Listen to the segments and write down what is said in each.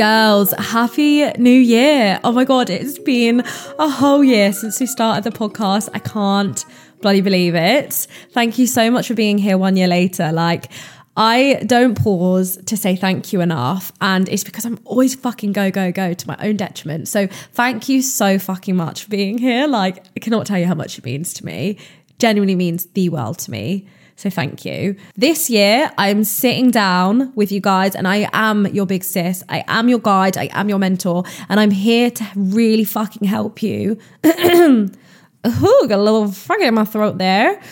Girls, happy new year. Oh my God, it's been a whole year since we started the podcast. I can't bloody believe it. Thank you so much for being here one year later. Like, I don't pause to say thank you enough. And it's because I'm always fucking go, go, go to my own detriment. So thank you so fucking much for being here. Like, I cannot tell you how much it means to me. Genuinely means the world to me. So thank you. This year, I'm sitting down with you guys and I am your big sis. I am your guide. I am your mentor. And I'm here to really fucking help you. Ooh, got a little frog in my throat there.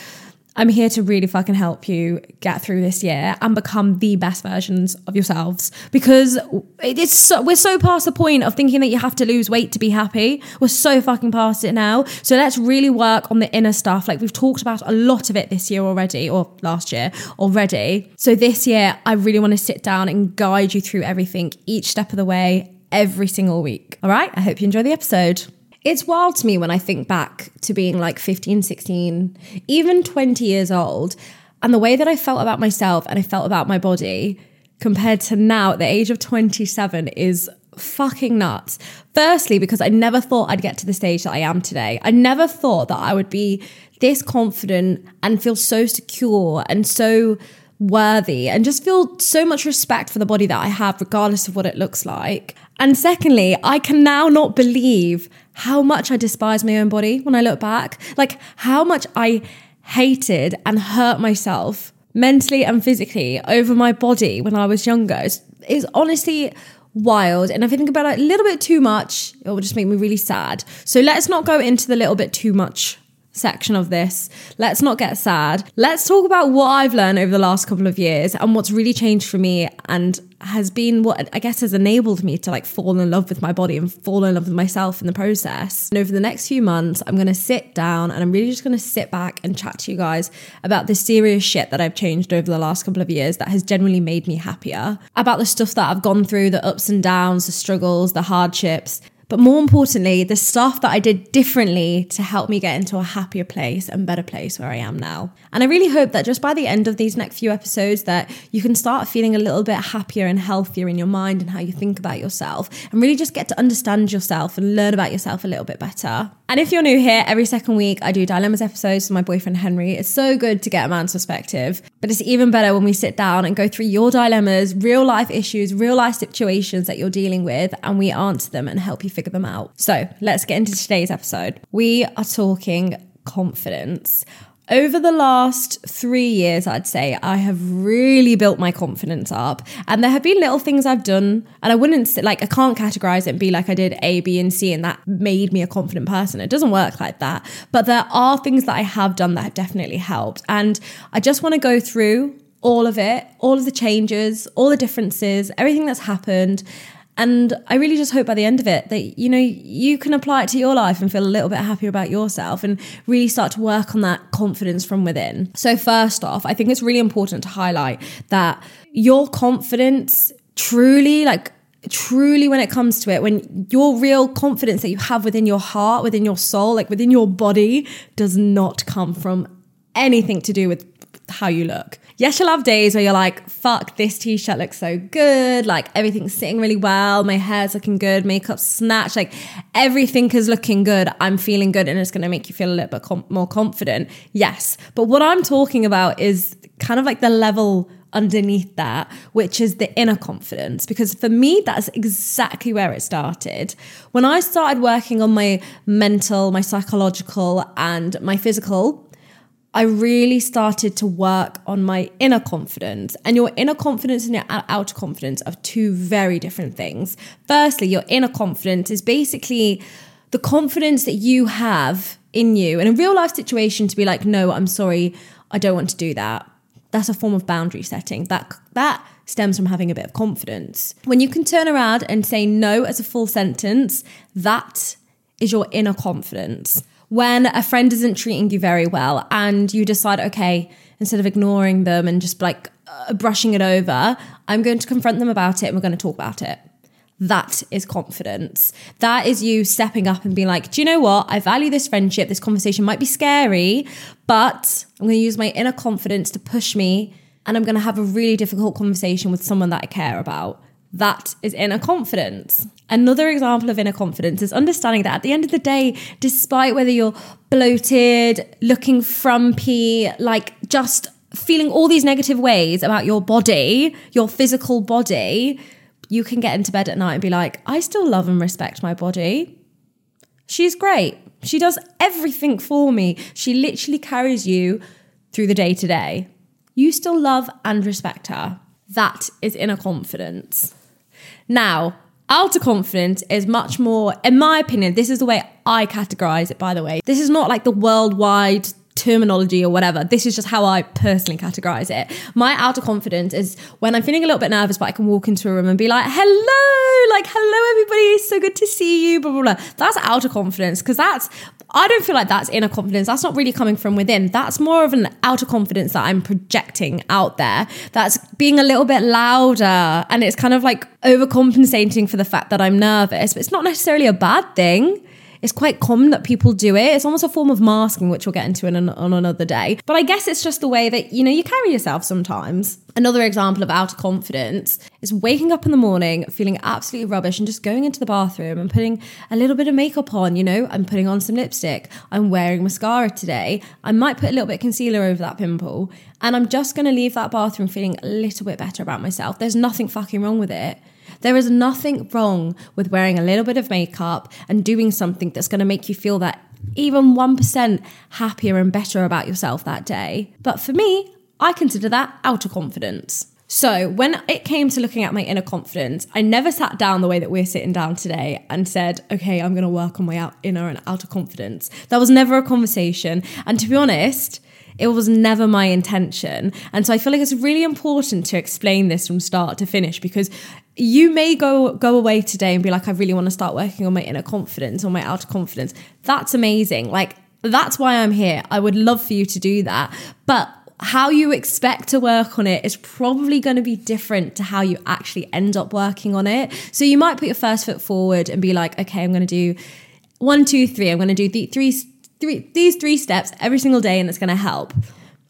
I'm here to really fucking help you get through this year and become the best versions of yourselves because it's so, we're so past the point of thinking that you have to lose weight to be happy. We're so fucking past it now. So let's really work on the inner stuff. Like we've talked about a lot of it this year already or last year already. So this year I really want to sit down and guide you through everything each step of the way every single week. All right? I hope you enjoy the episode. It's wild to me when I think back to being like 15, 16, even 20 years old, and the way that I felt about myself and I felt about my body compared to now at the age of 27 is fucking nuts. Firstly, because I never thought I'd get to the stage that I am today. I never thought that I would be this confident and feel so secure and so worthy and just feel so much respect for the body that I have, regardless of what it looks like. And secondly, I can now not believe how much I despise my own body when I look back, like how much I hated and hurt myself mentally and physically over my body when I was younger. It's, it's honestly wild. And if I think about it a little bit too much, it will just make me really sad. So let's not go into the little bit too much section of this. Let's not get sad. Let's talk about what I've learned over the last couple of years and what's really changed for me and has been what I guess has enabled me to like fall in love with my body and fall in love with myself in the process. And over the next few months, I'm going to sit down and I'm really just going to sit back and chat to you guys about the serious shit that I've changed over the last couple of years that has genuinely made me happier, about the stuff that I've gone through, the ups and downs, the struggles, the hardships but more importantly, the stuff that I did differently to help me get into a happier place and better place where I am now. And I really hope that just by the end of these next few episodes that you can start feeling a little bit happier and healthier in your mind and how you think about yourself and really just get to understand yourself and learn about yourself a little bit better. And if you're new here, every second week I do dilemmas episodes with my boyfriend Henry. It's so good to get a man's perspective, but it's even better when we sit down and go through your dilemmas, real life issues, real life situations that you're dealing with, and we answer them and help you figure them out. So let's get into today's episode. We are talking confidence. Over the last three years, I'd say I have really built my confidence up. And there have been little things I've done, and I wouldn't like, I can't categorize it and be like I did A, B, and C, and that made me a confident person. It doesn't work like that. But there are things that I have done that have definitely helped. And I just want to go through all of it, all of the changes, all the differences, everything that's happened and I really just hope by the end of it that, you know, you can apply it to your life and feel a little bit happier about yourself and really start to work on that confidence from within. So, first off, I think it's really important to highlight that your confidence truly, like, truly when it comes to it when your real confidence that you have within your heart within your soul like within your body does not come from anything to do with how you look yes, you'll have days where you're like, fuck, this t shirt looks so good. Like everything's sitting really well. My hair's looking good. Makeup snatched. Like everything is looking good. I'm feeling good. And it's going to make you feel a little bit com- more confident. Yes. But what I'm talking about is kind of like the level underneath that, which is the inner confidence. Because for me, that's exactly where it started. When I started working on my mental, my psychological, and my physical I really started to work on my inner confidence. And your inner confidence and your outer confidence are two very different things. Firstly, your inner confidence is basically the confidence that you have in you in a real life situation to be like, no, I'm sorry, I don't want to do that. That's a form of boundary setting. That that stems from having a bit of confidence. When you can turn around and say no as a full sentence, that is your inner confidence when a friend isn't treating you very well and you decide, okay, instead of ignoring them and just like uh, brushing it over, I'm going to confront them about it and we're going to talk about it. That is confidence. That is you stepping up and being like, do you know what? I value this friendship. This conversation might be scary, but I'm going to use my inner confidence to push me and I'm going to have a really difficult conversation with someone that I care about. That is inner confidence. Another example of inner confidence is understanding that at the end of the day, despite whether you're bloated, looking frumpy, like just feeling all these negative ways about your body, your physical body, you can get into bed at night and be like, I still love and respect my body. She's great. She does everything for me. She literally carries you through the day to day. You still love and respect her. That is inner confidence. Now, outer confidence is much more, in my opinion, this is the way I categorize it, by the way. This is not like the worldwide terminology or whatever. This is just how I personally categorize it. My outer confidence is when I'm feeling a little bit nervous, but I can walk into a room and be like, hello, like, hello, everybody, so good to see you, blah, blah, blah. That's outer confidence because that's, I don't feel like that's inner confidence. That's not really coming from within. That's more of an outer confidence that I'm projecting out there. That's being a little bit louder and it's kind of like overcompensating for the fact that I'm nervous, but it's not necessarily a bad thing it's quite common that people do it. It's almost a form of masking, which we'll get into in an, on another day. But I guess it's just the way that, you know, you carry yourself sometimes. Another example of outer confidence is waking up in the morning feeling absolutely rubbish and just going into the bathroom and putting a little bit of makeup on. You know, I'm putting on some lipstick, I'm wearing mascara today, I might put a little bit of concealer over that pimple, and I'm just gonna leave that bathroom feeling a little bit better about myself. There's nothing fucking wrong with it. There is nothing wrong with wearing a little bit of makeup and doing something that's going to make you feel that even 1% happier and better about yourself that day. But for me, I consider that outer confidence. So, when it came to looking at my inner confidence, I never sat down the way that we're sitting down today and said, okay, I'm going to work on my inner and outer confidence. That was never a conversation. And to be honest, it was never my intention. And so I feel like it's really important to explain this from start to finish because you may go go away today and be like, I really want to start working on my inner confidence or my outer confidence. That's amazing. Like that's why I'm here. I would love for you to do that. But how you expect to work on it is probably going to be different to how you actually end up working on it. So you might put your first foot forward and be like, okay, I'm going to do one, two, three. I'm going to do the three, three, these three steps every single day, and it's going to help.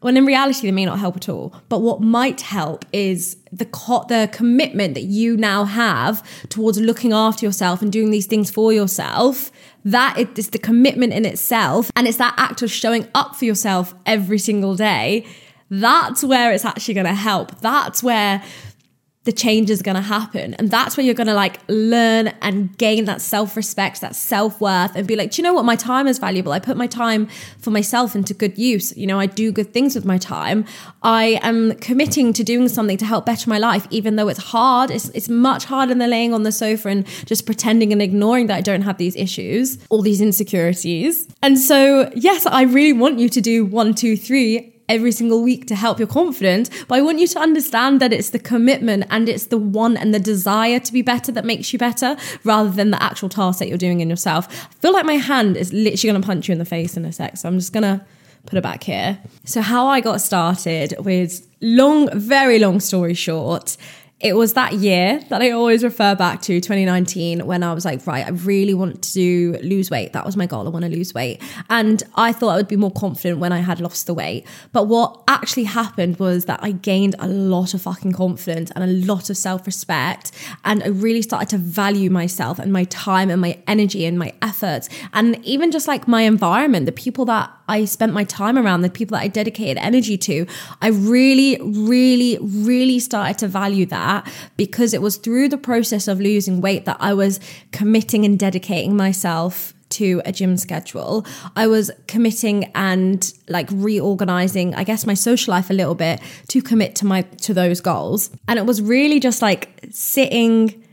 When in reality they may not help at all but what might help is the co- the commitment that you now have towards looking after yourself and doing these things for yourself. That is the commitment in itself and it's that act of showing up for yourself every single day. That's where it's actually going to help. That's where the change is going to happen. And that's where you're going to like learn and gain that self respect, that self worth, and be like, do you know what? My time is valuable. I put my time for myself into good use. You know, I do good things with my time. I am committing to doing something to help better my life, even though it's hard. It's, it's much harder than laying on the sofa and just pretending and ignoring that I don't have these issues, all these insecurities. And so, yes, I really want you to do one, two, three every single week to help your confidence. But I want you to understand that it's the commitment and it's the want and the desire to be better that makes you better rather than the actual task that you're doing in yourself. I feel like my hand is literally going to punch you in the face in a sec. So I'm just going to put it back here. So, how I got started with long, very long story short, it was that year that I always refer back to 2019 when I was like, right, I really want to lose weight. That was my goal. I want to lose weight. And I thought I would be more confident when I had lost the weight. But what actually happened was that I gained a lot of fucking confidence and a lot of self respect. And I really started to value myself and my time and my energy and my efforts. And even just like my environment, the people that I spent my time around, the people that I dedicated energy to, I really, really, really started to value that because it was through the process of losing weight that I was committing and dedicating myself to a gym schedule. I was committing and like reorganizing, I guess, my social life a little bit to commit to my to those goals. And it was really just like sitting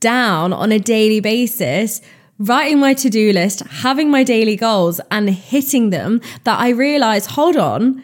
down on a daily basis writing my to do list, having my daily goals, and hitting them that I realized, hold on.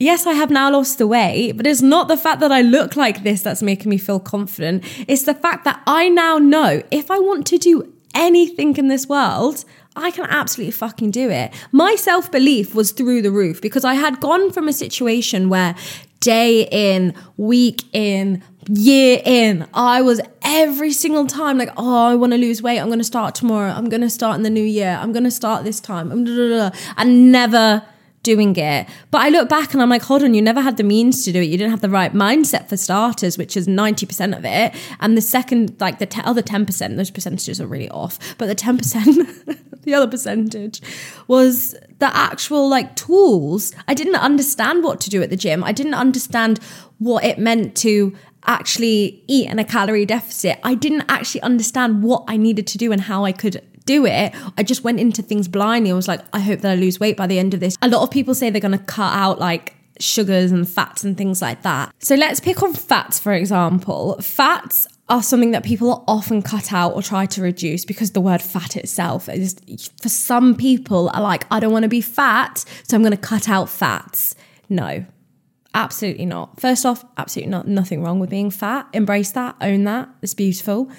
Yes, I have now lost the weight, but it's not the fact that I look like this that's making me feel confident. It's the fact that I now know if I want to do anything in this world, I can absolutely fucking do it. My self belief was through the roof because I had gone from a situation where day in, week in, year in, I was every single time like, oh, I want to lose weight. I'm going to start tomorrow. I'm going to start in the new year. I'm going to start this time. And never doing it. But I look back and I'm like, hold on, you never had the means to do it. You didn't have the right mindset for starters, which is 90% of it. And the second, like the other 10%, those percentages are really off, but the 10%, the other percentage was the actual like tools. I didn't understand what to do at the gym. I didn't understand what it meant to actually eat in a calorie deficit. I didn't actually understand what I needed to do and how I could do it. I just went into things blindly. I was like, I hope that I lose weight by the end of this. A lot of people say they're going to cut out like sugars and fats and things like that. So let's pick on fats, for example. Fats are something that people often cut out or try to reduce because the word fat itself is for some people are like, I don't want to be fat, so I'm going to cut out fats. No, absolutely not. First off, absolutely not nothing wrong with being fat. Embrace that, own that. It's beautiful.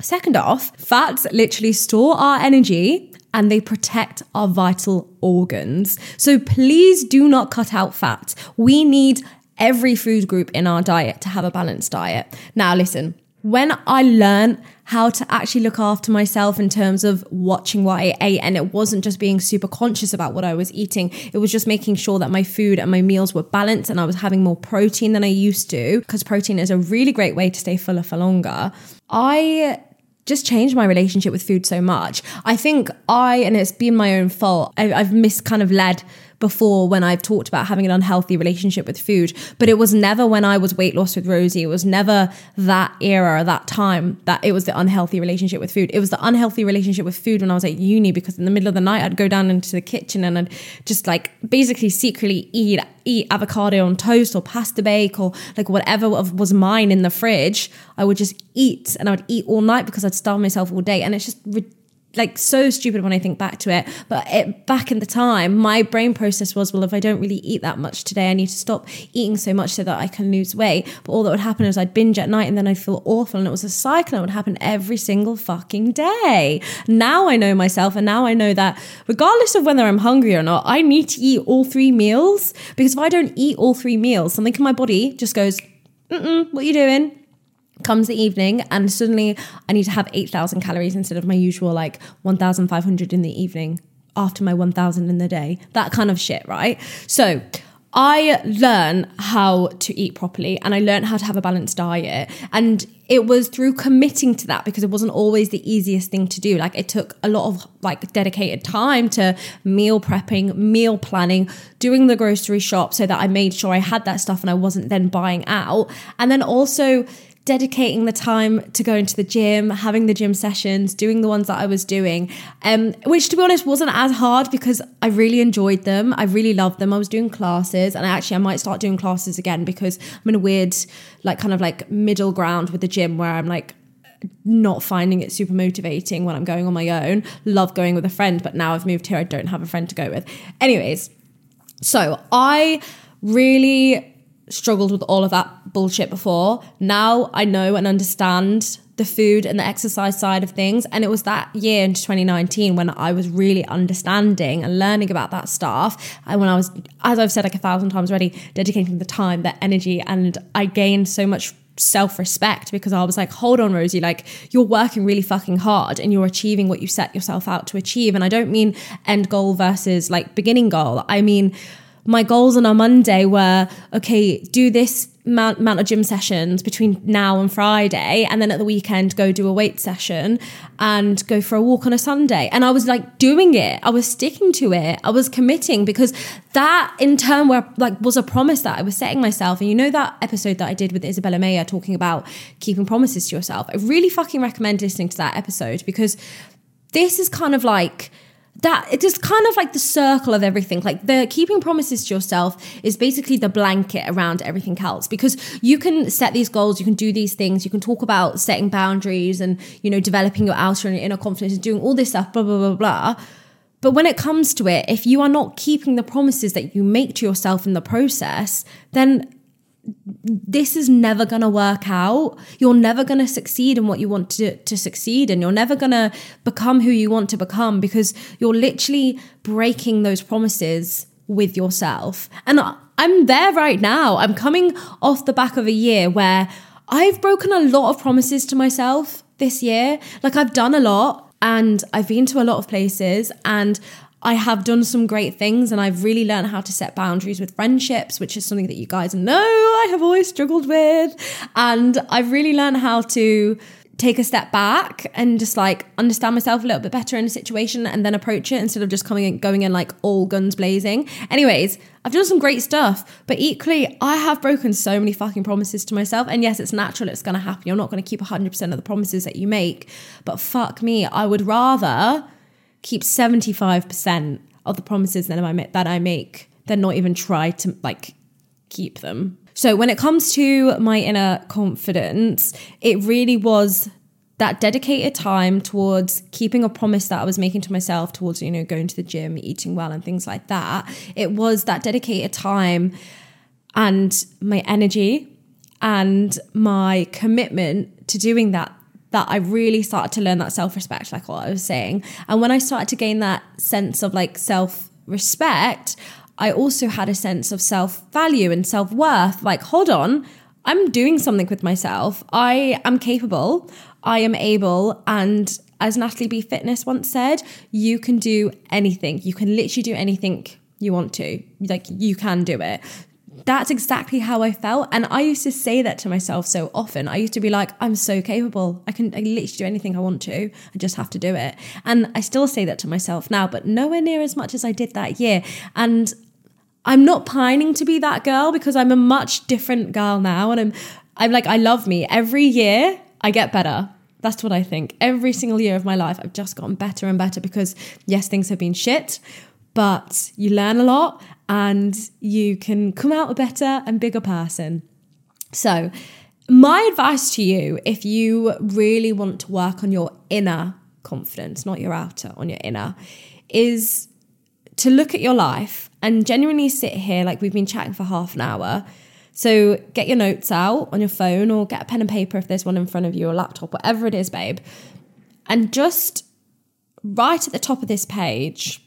Second off, fats literally store our energy and they protect our vital organs. So please do not cut out fats. We need every food group in our diet to have a balanced diet. Now, listen, when I learned how to actually look after myself in terms of watching what I ate, and it wasn't just being super conscious about what I was eating, it was just making sure that my food and my meals were balanced and I was having more protein than I used to, because protein is a really great way to stay fuller for longer. I just changed my relationship with food so much. I think I, and it's been my own fault, I, have missed kind of led before when I've talked about having an unhealthy relationship with food, but it was never when I was weight loss with Rosie. It was never that era, that time that it was the unhealthy relationship with food. It was the unhealthy relationship with food when I was at uni because in the middle of the night I'd go down into the kitchen and I'd just like basically secretly eat eat avocado on toast or pasta bake or like whatever was mine in the fridge. I would just eat and I would eat all night because I'd starve myself all day and it's just like so stupid when I think back to it. But it, back in the time, my brain process was, well, if I don't really eat that much today, I need to stop eating so much so that I can lose weight. But all that would happen is I'd binge at night and then I'd feel awful. And it was a cycle that would happen every single fucking day. Now I know myself and now I know that regardless of whether I'm hungry or not, I need to eat all three meals because if I don't eat all three meals, something in my body just goes, Mm-mm, what are you doing? Comes the evening and suddenly I need to have 8,000 calories instead of my usual like 1,500 in the evening after my 1,000 in the day. That kind of shit, right? So I learn how to eat properly and I learned how to have a balanced diet. And it was through committing to that because it wasn't always the easiest thing to do. Like it took a lot of like dedicated time to meal prepping, meal planning, doing the grocery shop so that I made sure I had that stuff and I wasn't then buying out. And then also dedicating the time to going to the gym, having the gym sessions, doing the ones that I was doing, um, which to be honest wasn't as hard because I really enjoyed them. I really loved them. I was doing classes and actually I might start doing classes again because I'm in a weird, like kind of like middle ground with the gym where I'm like, not finding it super motivating when I'm going on my own. Love going with a friend, but now I've moved here, I don't have a friend to go with. Anyways, so I really struggled with all of that bullshit before. Now I know and understand the food and the exercise side of things. And it was that year in 2019 when I was really understanding and learning about that stuff. And when I was, as I've said like a thousand times already, dedicating the time, the energy, and I gained so much self respect because I was like, hold on, Rosie, like you're working really fucking hard and you're achieving what you set yourself out to achieve. And I don't mean end goal versus like beginning goal. I mean, my goals on our Monday were okay, do this amount, amount of gym sessions between now and Friday, and then at the weekend go do a weight session and go for a walk on a Sunday. And I was like doing it. I was sticking to it. I was committing because that in turn were like was a promise that I was setting myself. And you know that episode that I did with Isabella Mayer talking about keeping promises to yourself. I really fucking recommend listening to that episode because this is kind of like that it is kind of like the circle of everything. Like the keeping promises to yourself is basically the blanket around everything else because you can set these goals you can do these things you can talk about setting boundaries and you know developing your outer and your inner confidence and doing all this stuff blah blah blah blah but when it comes to it if you are not keeping the promises that you make to yourself in the process then this is never going to work out. You're never going to succeed in what you want to, to succeed in. You're never going to become who you want to become because you're literally breaking those promises with yourself. And I'm there right now. I'm coming off the back of a year where I've broken a lot of promises to myself this year. Like I've done a lot and I've been to a lot of places and I have done some great things and I've really learned how to set boundaries with friendships, which is something that you guys know I have always struggled with. And I've really learned how to take a step back and just like understand myself a little bit better in a situation and then approach it instead of just coming in, going in like all guns blazing. Anyways, I've done some great stuff, but equally, I have broken so many fucking promises to myself. And yes, it's natural, it's gonna happen. You're not gonna keep 100% of the promises that you make, but fuck me, I would rather keep 75% of the promises that I make, that I make than not even try to like keep them. So when it comes to my inner confidence, it really was that dedicated time towards keeping a promise that I was making to myself towards, you know, going to the gym, eating well, and things like that. It was that dedicated time and my energy and my commitment to doing that that I really started to learn that self respect, like what I was saying. And when I started to gain that sense of like self respect, I also had a sense of self value and self worth. Like, hold on, I'm doing something with myself. I am capable. I am able. And as Natalie B. Fitness once said, you can do anything. You can literally do anything you want to. Like, you can do it that's exactly how I felt. And I used to say that to myself so often. I used to be like, I'm so capable. I can I literally do anything I want to. I just have to do it. And I still say that to myself now, but nowhere near as much as I did that year. And I'm not pining to be that girl because I'm a much different girl now. And I'm, I'm like, I love me. Every year I get better. That's what I think. Every single year of my life, I've just gotten better and better because, yes, things have been shit, but you learn a lot and you can come out a better and bigger person. So, my advice to you, if you really want to work on your inner confidence, not your outer, on your inner, is to look at your life and genuinely sit here like we've been chatting for half an hour. So get your notes out on your phone or get a pen and paper if there's one in front of you or laptop, whatever it is, babe. And just right at the top of this page,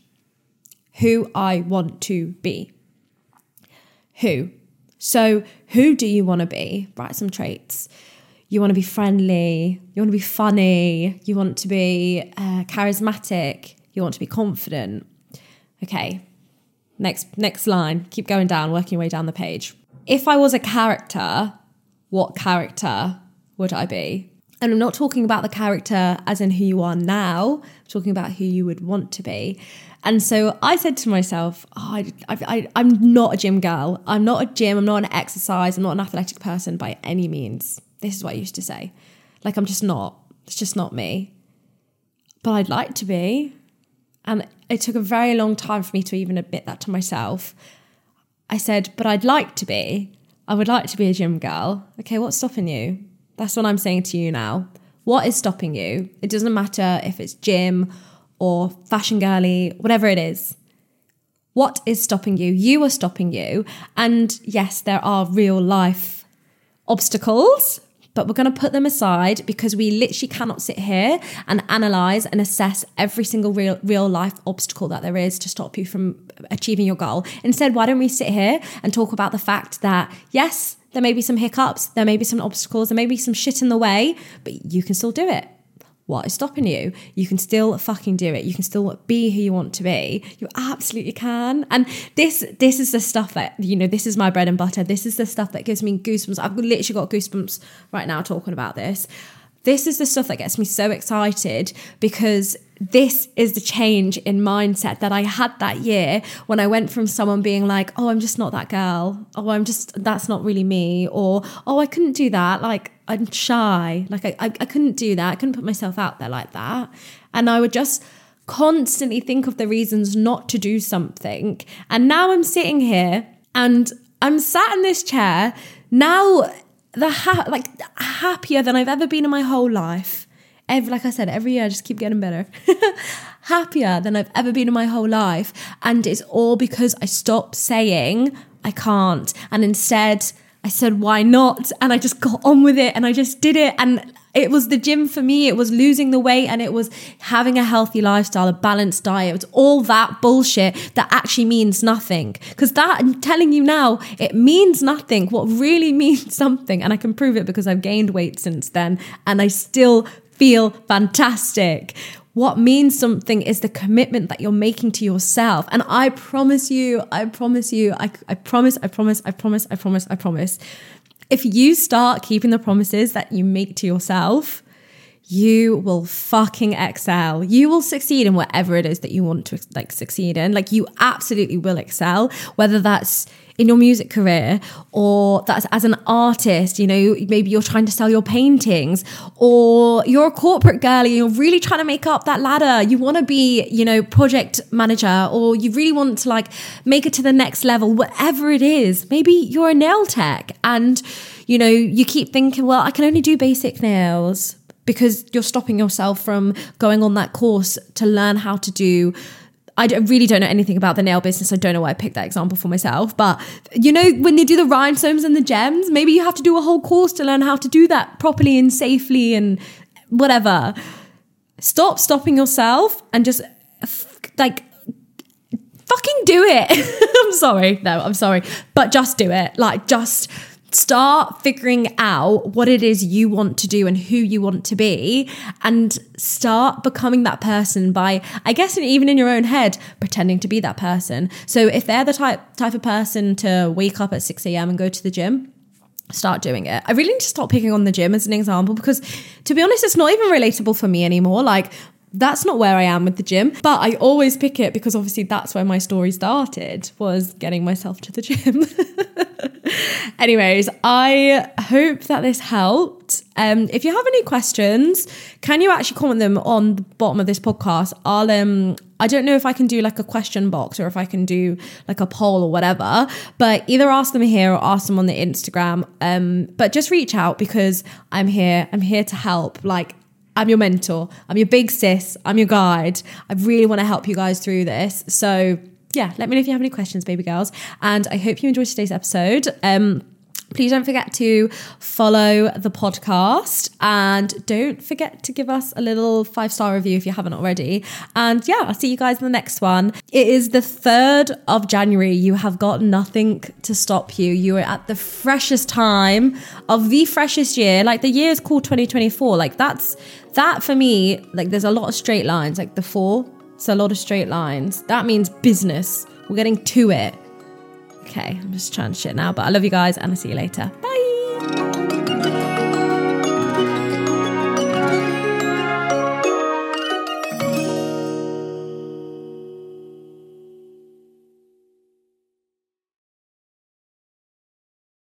who I want to be. Who? So, who do you want to be? Write some traits. You want to be friendly, you want to be funny, you want to be uh, charismatic, you want to be confident, Okay. Next next line. Keep going down, working your way down the page. If I was a character, what character would I be? And I'm not talking about the character as in who you are now, I'm talking about who you would want to be. And so I said to myself, oh, I, I'm not a gym girl. I'm not a gym. I'm not an exercise. I'm not an athletic person by any means. This is what I used to say. Like, I'm just not. It's just not me. But I'd like to be. And it took a very long time for me to even admit that to myself. I said, but I'd like to be. I would like to be a gym girl. Okay, what's stopping you? That's what I'm saying to you now. What is stopping you? It doesn't matter if it's gym or fashion girly, whatever it is. What is stopping you? You are stopping you. And yes, there are real life obstacles but we're going to put them aside because we literally cannot sit here and analyze and assess every single real real life obstacle that there is to stop you from achieving your goal. Instead, why don't we sit here and talk about the fact that yes, there may be some hiccups, there may be some obstacles, there may be some shit in the way, but you can still do it. What is stopping you? You can still fucking do it. You can still be who you want to be. You absolutely can. And this this is the stuff that, you know, this is my bread and butter. This is the stuff that gives me goosebumps. I've literally got goosebumps right now talking about this. This is the stuff that gets me so excited because this is the change in mindset that I had that year when I went from someone being like, oh, I'm just not that girl. Oh, I'm just, that's not really me. Or, oh, I couldn't do that. Like, I'm shy. Like, I, I, I couldn't do that. I couldn't put myself out there like that. And I would just constantly think of the reasons not to do something. And now I'm sitting here and I'm sat in this chair. Now, the ha- like happier than I've ever been in my whole life every, like I said, every year I just keep getting better. Happier than I've ever been in my whole life. And it's all because I stopped saying I can't. And instead, I said, why not? And I just got on with it and I just did it. And it was the gym for me. It was losing the weight and it was having a healthy lifestyle, a balanced diet. It was all that bullshit that actually means nothing. Because that, I'm telling you now, it means nothing. What really means something, and I can prove it because I've gained weight since then and I still feel fantastic. what means something is the commitment that you're making to yourself. And I promise you, I promise you, I, I promise, I promise, I promise, I promise, I promise. If you start keeping the promises that you make to yourself, you will fucking excel. You will succeed in whatever it is that you want to like succeed in. Like you absolutely will excel, whether that's in your music career or that's as an artist, you know, maybe you're trying to sell your paintings or you're a corporate girl and you're really trying to make up that ladder. You want to be, you know, project manager or you really want to like make it to the next level, whatever it is. Maybe you're a nail tech and, you know, you keep thinking, well, I can only do basic nails because you're stopping yourself from going on that course to learn how to do I really don't know anything about the nail business. I don't know why I picked that example for myself. But you know, when they do the rhinestones and the gems, maybe you have to do a whole course to learn how to do that properly and safely and whatever. Stop stopping yourself and just like fucking do it. I'm sorry. No, I'm sorry. But just do it. Like, just start figuring out what it is you want to do and who you want to be and start becoming that person by i guess even in your own head pretending to be that person so if they're the type type of person to wake up at 6 a.m and go to the gym start doing it. I really need to stop picking on the gym as an example because to be honest, it's not even relatable for me anymore. Like that's not where I am with the gym, but I always pick it because obviously that's where my story started was getting myself to the gym. Anyways, I hope that this helped. Um, if you have any questions, can you actually comment them on the bottom of this podcast? I'll um I don't know if I can do like a question box or if I can do like a poll or whatever, but either ask them here or ask them on the Instagram. Um, but just reach out because I'm here. I'm here to help. Like I'm your mentor. I'm your big sis. I'm your guide. I really want to help you guys through this. So yeah, let me know if you have any questions, baby girls. And I hope you enjoyed today's episode. Um, Please don't forget to follow the podcast and don't forget to give us a little five star review if you haven't already. And yeah, I'll see you guys in the next one. It is the 3rd of January. You have got nothing to stop you. You are at the freshest time of the freshest year. Like the year is called 2024. Like that's that for me, like there's a lot of straight lines, like the four. It's a lot of straight lines. That means business. We're getting to it. Okay, I'm just trying to shit now, but I love you guys and I'll see you later. Bye.